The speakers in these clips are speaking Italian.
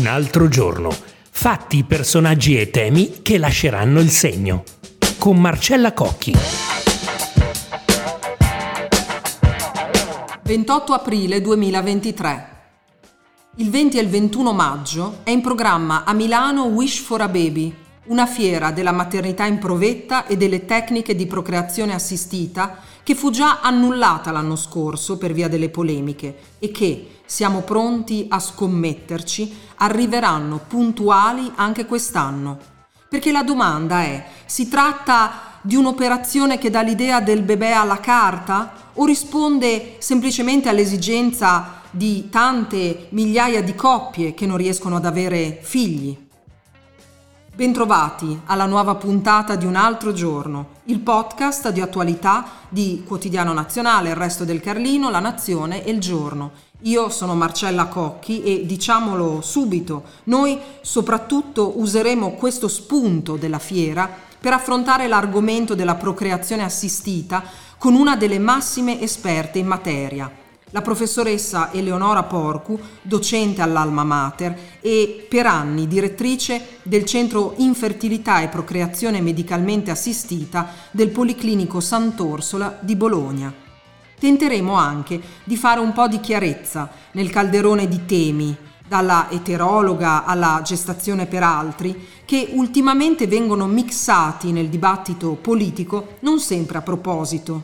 Un altro giorno. Fatti, personaggi e temi che lasceranno il segno. Con Marcella Cocchi. 28 aprile 2023. Il 20 e il 21 maggio è in programma a Milano Wish for a Baby, una fiera della maternità in provetta e delle tecniche di procreazione assistita che fu già annullata l'anno scorso per via delle polemiche e che, siamo pronti a scommetterci, arriveranno puntuali anche quest'anno. Perché la domanda è, si tratta di un'operazione che dà l'idea del bebè alla carta o risponde semplicemente all'esigenza di tante migliaia di coppie che non riescono ad avere figli? Bentrovati alla nuova puntata di Un altro giorno, il podcast di attualità di Quotidiano Nazionale, Il Resto del Carlino, La Nazione e Il Giorno. Io sono Marcella Cocchi e diciamolo subito, noi soprattutto useremo questo spunto della fiera per affrontare l'argomento della procreazione assistita con una delle massime esperte in materia, la professoressa Eleonora Porcu, docente all'Alma Mater e per anni direttrice del Centro Infertilità e Procreazione Medicalmente Assistita del Policlinico Sant'Orsola di Bologna. Tenteremo anche di fare un po' di chiarezza nel calderone di temi, dalla eterologa alla gestazione per altri, che ultimamente vengono mixati nel dibattito politico non sempre a proposito.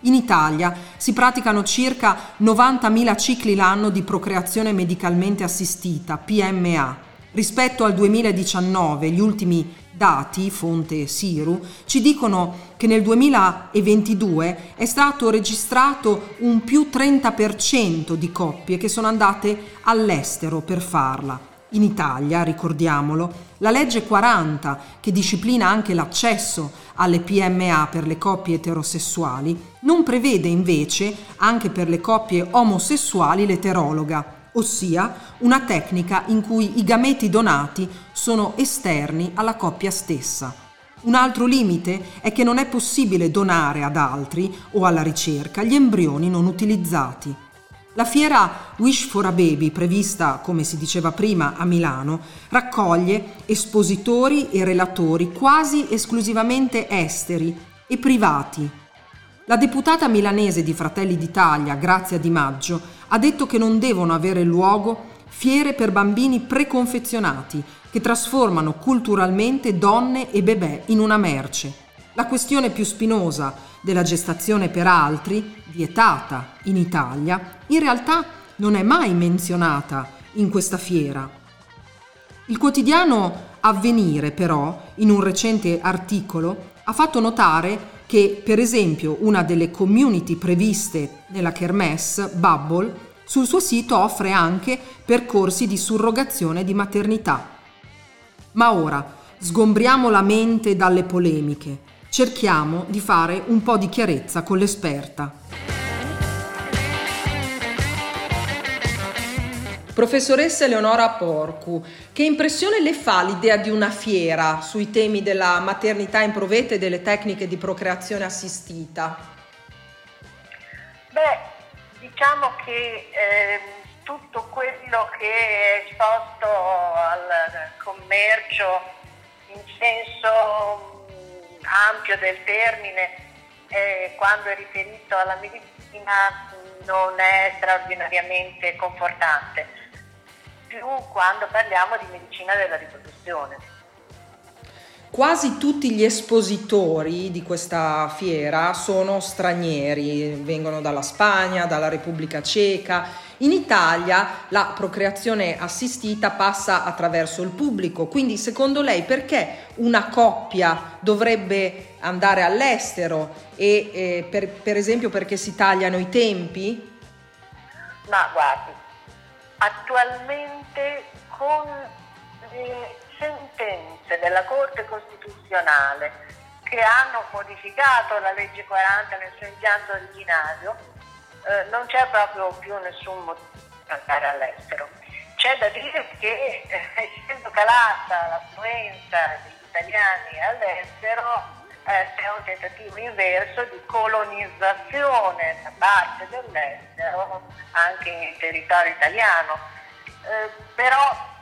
In Italia si praticano circa 90.000 cicli l'anno di procreazione medicalmente assistita, PMA. Rispetto al 2019, gli ultimi dati, fonte Siru, ci dicono che nel 2022 è stato registrato un più 30% di coppie che sono andate all'estero per farla. In Italia, ricordiamolo, la legge 40, che disciplina anche l'accesso alle PMA per le coppie eterosessuali, non prevede invece, anche per le coppie omosessuali, l'eterologa, ossia una tecnica in cui i gameti donati sono esterni alla coppia stessa. Un altro limite è che non è possibile donare ad altri o alla ricerca gli embrioni non utilizzati. La fiera Wish for a Baby, prevista, come si diceva prima, a Milano, raccoglie espositori e relatori quasi esclusivamente esteri e privati. La deputata milanese di Fratelli d'Italia, Grazia Di Maggio, ha detto che non devono avere luogo fiere per bambini preconfezionati che trasformano culturalmente donne e bebè in una merce. La questione più spinosa della gestazione per altri, vietata in Italia, in realtà non è mai menzionata in questa fiera. Il quotidiano Avvenire, però, in un recente articolo, ha fatto notare che, per esempio, una delle community previste nella Kermesse, Bubble, sul suo sito offre anche percorsi di surrogazione di maternità. Ma ora sgombriamo la mente dalle polemiche cerchiamo di fare un po' di chiarezza con l'esperta. Professoressa Eleonora Porcu, che impressione le fa l'idea di una fiera sui temi della maternità in provetta e delle tecniche di procreazione assistita? Beh, diciamo che eh, tutto quello che è esposto al commercio in senso ampio del termine eh, quando è riferito alla medicina non è straordinariamente confortante, più quando parliamo di medicina della riproduzione. Quasi tutti gli espositori di questa fiera sono stranieri, vengono dalla Spagna, dalla Repubblica Ceca. In Italia la procreazione assistita passa attraverso il pubblico, quindi secondo lei perché una coppia dovrebbe andare all'estero e eh, per, per esempio perché si tagliano i tempi? Ma guardi, attualmente con le sentenze della Corte Costituzionale che hanno modificato la legge 40 nel suo impianto originario, eh, non c'è proprio più nessun motivo per andare all'estero. C'è da dire che eh, essendo calata l'affluenza degli italiani all'estero, eh, c'è un tentativo inverso di colonizzazione da parte dell'estero anche in territorio italiano. Eh, però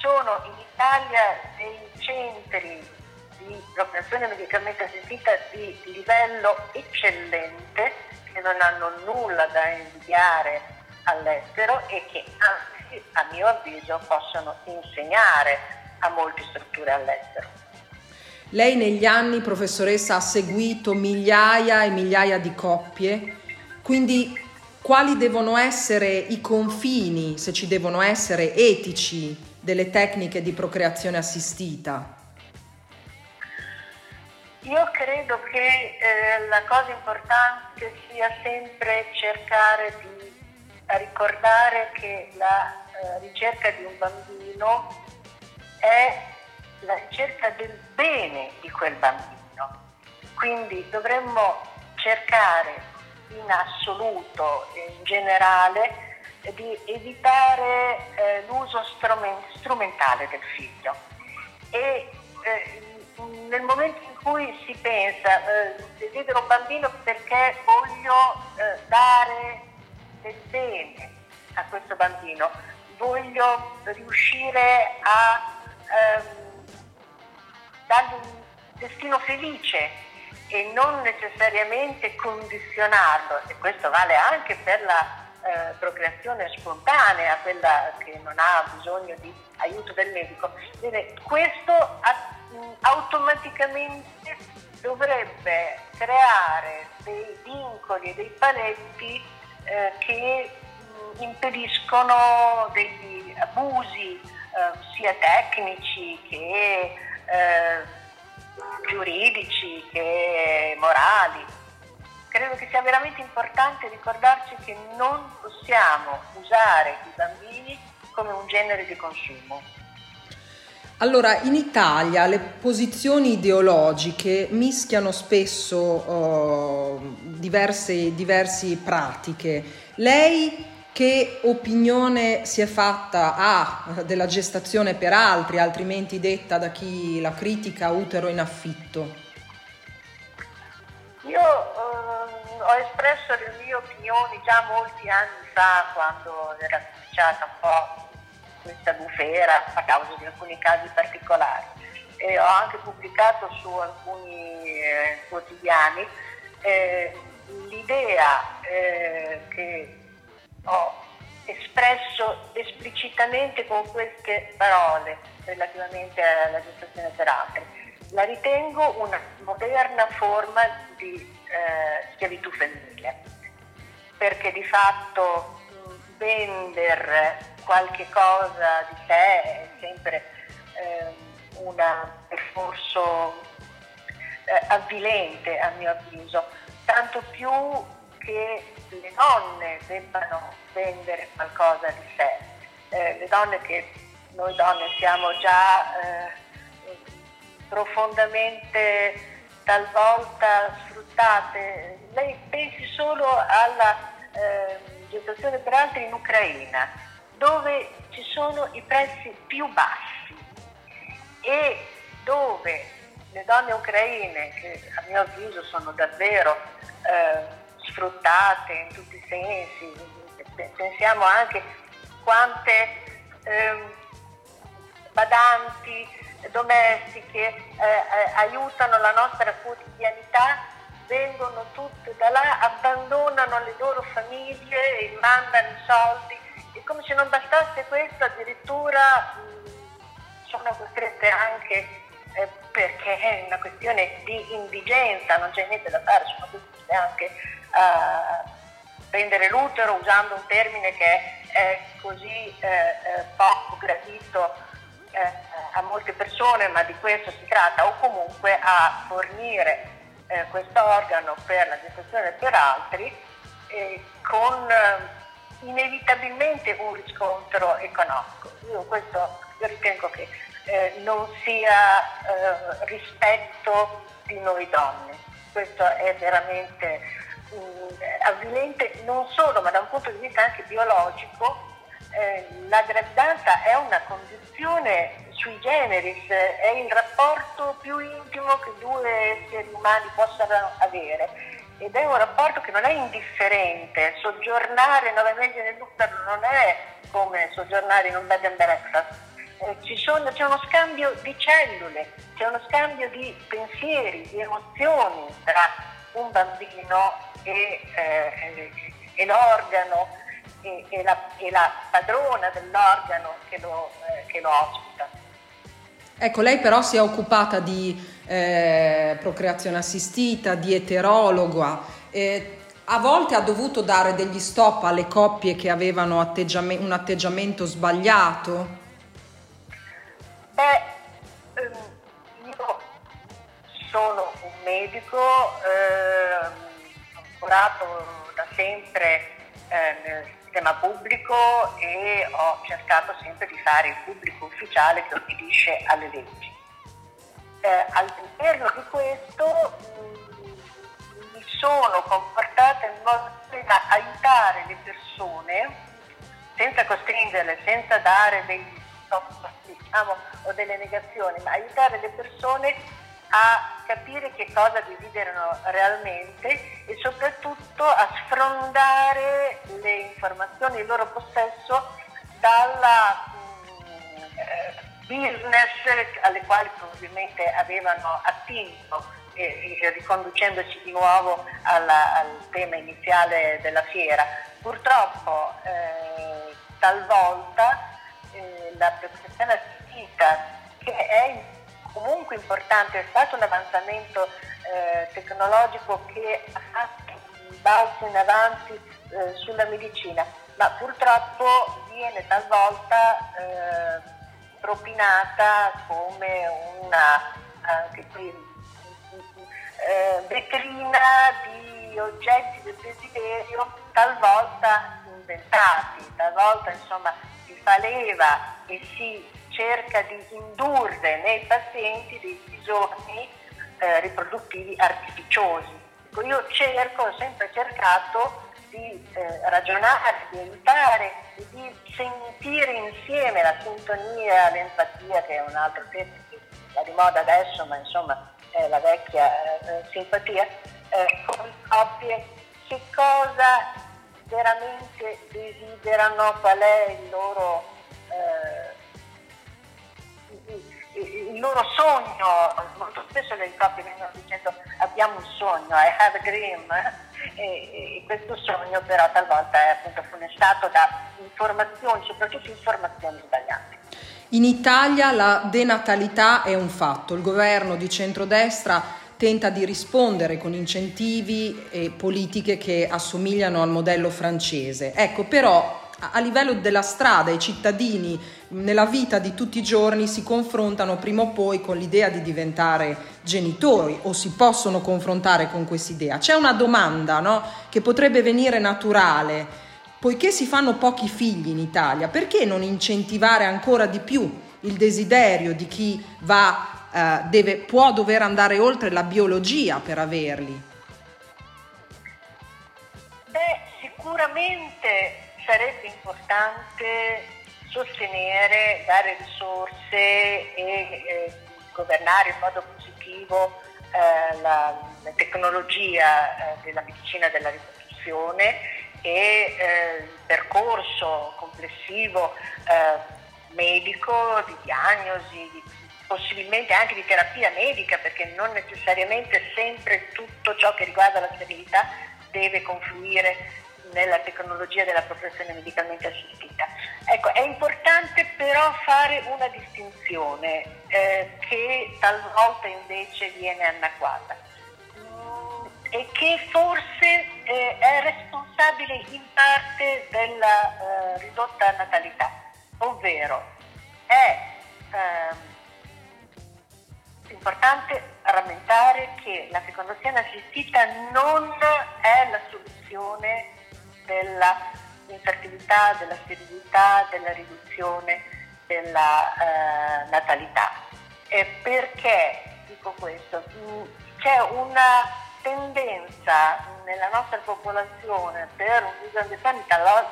sono in Italia dei centri di procreazione medicalmente assistita di livello eccellente che non hanno nulla da invidiare all'estero e che anzi a mio avviso possono insegnare a molte strutture all'estero. Lei negli anni, professoressa, ha seguito migliaia e migliaia di coppie, quindi quali devono essere i confini, se ci devono essere, etici delle tecniche di procreazione assistita? Io credo che eh, la cosa importante sia sempre cercare di ricordare che la eh, ricerca di un bambino è la ricerca del bene di quel bambino. Quindi dovremmo cercare in assoluto e in generale di evitare eh, l'uso strumentale del figlio. E eh, nel momento in cui si pensa eh, desidero un bambino perché voglio eh, dare del bene a questo bambino, voglio riuscire a ehm, dargli un destino felice e non necessariamente condizionarlo, e questo vale anche per la eh, procreazione spontanea, quella che non ha bisogno di aiuto del medico. Bene, questo a, automaticamente dovrebbe creare dei vincoli e dei paletti eh, che mh, impediscono degli abusi eh, sia tecnici che eh, giuridici che morali. Credo che sia veramente importante ricordarci che non possiamo usare i bambini come un genere di consumo. Allora, in Italia le posizioni ideologiche mischiano spesso uh, diverse, diverse pratiche. Lei che opinione si è fatta A della gestazione per altri, altrimenti detta da chi la critica utero in affitto? Io eh, ho espresso le mie opinioni già molti anni fa quando era cominciata un po' questa bufera a causa di alcuni casi particolari e ho anche pubblicato su alcuni eh, quotidiani eh, l'idea eh, che ho espresso esplicitamente con queste parole relativamente alla gestazione per altri. La ritengo una moderna forma di eh, schiavitù femminile, perché di fatto vendere qualche cosa di sé è sempre eh, un percorso eh, avvilente a mio avviso, tanto più che le donne debbano vendere qualcosa di sé, eh, le donne che noi donne siamo già eh, profondamente talvolta sfruttate. Lei pensi solo alla eh, gestazione per altri in Ucraina, dove ci sono i prezzi più bassi e dove le donne ucraine, che a mio avviso sono davvero eh, sfruttate in tutti i sensi, pensiamo anche quante ehm, badanti domestiche eh, eh, aiutano la nostra quotidianità, vengono tutte da là, abbandonano le loro famiglie e mandano i soldi. E come se non bastasse questo addirittura mh, sono costrette anche eh, perché è una questione di indigenza, non c'è niente da fare, sono costrette anche a prendere l'utero usando un termine che è così eh, eh, poco gradito eh, a molte persone, ma di questo si tratta, o comunque a fornire eh, questo organo per la gestazione per altri con eh, inevitabilmente un riscontro economico. Io questo ritengo che eh, non sia rispetto di noi donne, questo è veramente avvilente non solo, ma da un punto di vista anche biologico, eh, la gravidanza è una condizione sui generis, è il rapporto più intimo che due esseri umani possano avere. Ed è un rapporto che non è indifferente, soggiornare nove mesi nell'utero non è come soggiornare in un bed and breakfast, eh, sono, c'è uno scambio di cellule, c'è uno scambio di pensieri, di emozioni tra un bambino e, eh, e l'organo e, e, la, e, la, padrona dell'organo che lo, eh, che lo ospita. Ecco, lei però si è occupata di eh, procreazione assistita, di eterologa. A volte ha dovuto dare degli stop alle coppie che avevano atteggiam- un atteggiamento sbagliato? Beh, ehm, io sono un medico, eh, lavorato da sempre eh, nel sistema pubblico e ho cercato sempre di fare il pubblico ufficiale che obbedisce alle leggi. Eh, all'interno di questo mh, mi sono comportata in modo da aiutare le persone senza costringerle, senza dare degli stop, diciamo, o delle negazioni, ma aiutare le persone a capire che cosa desiderano realmente e soprattutto a sfrondare le informazioni in loro possesso dalla mh, eh, business alle quali probabilmente avevano attinto e, e riconducendoci di nuovo alla, al tema iniziale della fiera. Purtroppo eh, talvolta eh, la protezione assistita che è comunque importante, è stato un avanzamento eh, tecnologico che ha fatto un balzo in avanti eh, sulla medicina, ma purtroppo viene talvolta eh, propinata come una qui, eh, vetrina di oggetti del desiderio talvolta inventati, talvolta insomma si fa leva e si cerca di indurre nei pazienti dei bisogni eh, riproduttivi artificiosi. Ecco, io cerco, ho sempre cercato di eh, ragionare, di aiutare, di sentire insieme la sintonia, l'empatia, che è un altro tema che va di moda adesso, ma insomma è la vecchia eh, simpatia, eh, con coppie, che cosa veramente desiderano, qual è il loro eh, il loro sogno, molto spesso le coppie vengono dicendo abbiamo un sogno, I have a dream, e, e questo sogno però talvolta è appunto funestato da informazioni, soprattutto informazioni sbagliate. In Italia la denatalità è un fatto, il governo di centrodestra tenta di rispondere con incentivi e politiche che assomigliano al modello francese. Ecco, però a livello della strada i cittadini nella vita di tutti i giorni si confrontano prima o poi con l'idea di diventare genitori o si possono confrontare con quest'idea. C'è una domanda no, che potrebbe venire naturale, poiché si fanno pochi figli in Italia, perché non incentivare ancora di più il desiderio di chi va, eh, deve, può dover andare oltre la biologia per averli? Beh, sicuramente sarebbe importante sostenere, dare risorse e eh, governare in modo positivo eh, la, la, tecnologia eh, della medicina della riproduzione e eh, il percorso complessivo eh, medico di diagnosi, di, possibilmente anche di terapia medica, perché non necessariamente sempre tutto ciò che riguarda la sterilità deve confluire nella tecnologia della professione medicalmente assistita. Ecco, è importante però fare una distinzione eh, che talvolta invece viene anacquata e che forse eh, è responsabile in parte della eh, ridotta natalità, ovvero è ehm, importante rammentare che la fecondazione assistita non è la soluzione della infertilità, della sterilità, della riduzione della eh, natalità. E perché dico questo? Mm, c'è una tendenza nella nostra popolazione per un disagio sanitario,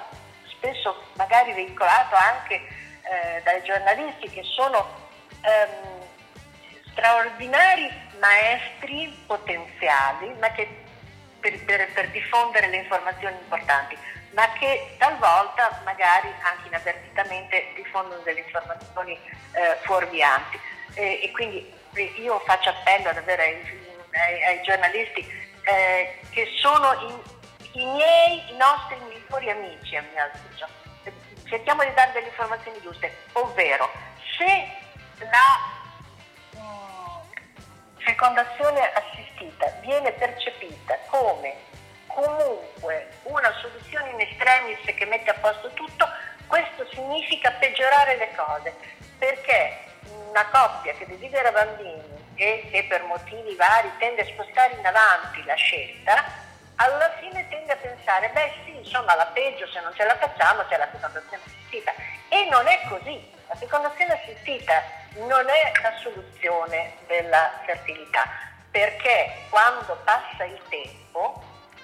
spesso magari veicolato anche eh, dai giornalisti che sono ehm, straordinari maestri potenziali, ma che per, per, per diffondere le informazioni importanti, ma che talvolta magari anche inavvertitamente diffondono delle informazioni eh, fuorvianti. E, e, quindi io faccio appello davvero ai, ai, ai giornalisti eh, che sono i, i miei, i nostri migliori amici a mio avviso. Cerchiamo di dare delle informazioni giuste, ovvero se la mh, fecondazione assistita viene percepita come comunque una soluzione in estremis che mette a posto tutto, questo significa peggiorare le cose, perché una coppia che desidera bambini e che per motivi vari tende a spostare in avanti la scelta, alla fine tende a pensare, beh sì, insomma la peggio se non ce la facciamo c'è la fecondazione assistita. E non è così, la fecondazione assistita non è la soluzione della fertilità, perché quando passa il tempo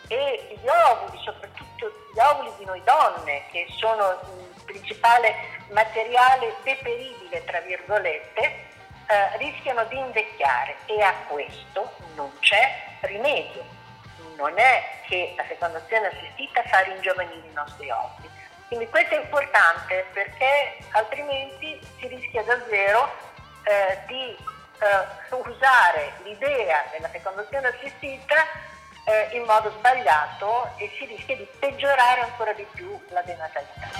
e gli ovuli, soprattutto gli ovuli di noi donne, che sono il principale materiale deperibile, tra virgolette, eh, rischiano di invecchiare e a questo non c'è rimedio. Non è che la fecondazione assistita fa ringiovanire i nostri ovuli. Quindi questo è importante perché altrimenti si rischia davvero eh, di eh, usare l'idea della fecondazione assistita eh, in modo sbagliato e si rischia di peggiorare ancora di più la denatalità.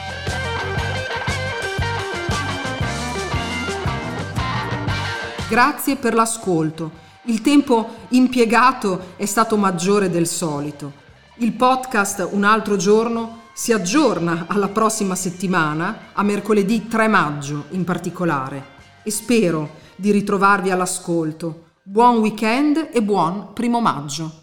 Grazie per l'ascolto. Il tempo impiegato è stato maggiore del solito. Il podcast Un altro giorno si aggiorna alla prossima settimana, a mercoledì 3 maggio in particolare, e spero di ritrovarvi all'ascolto. Buon weekend e buon primo maggio.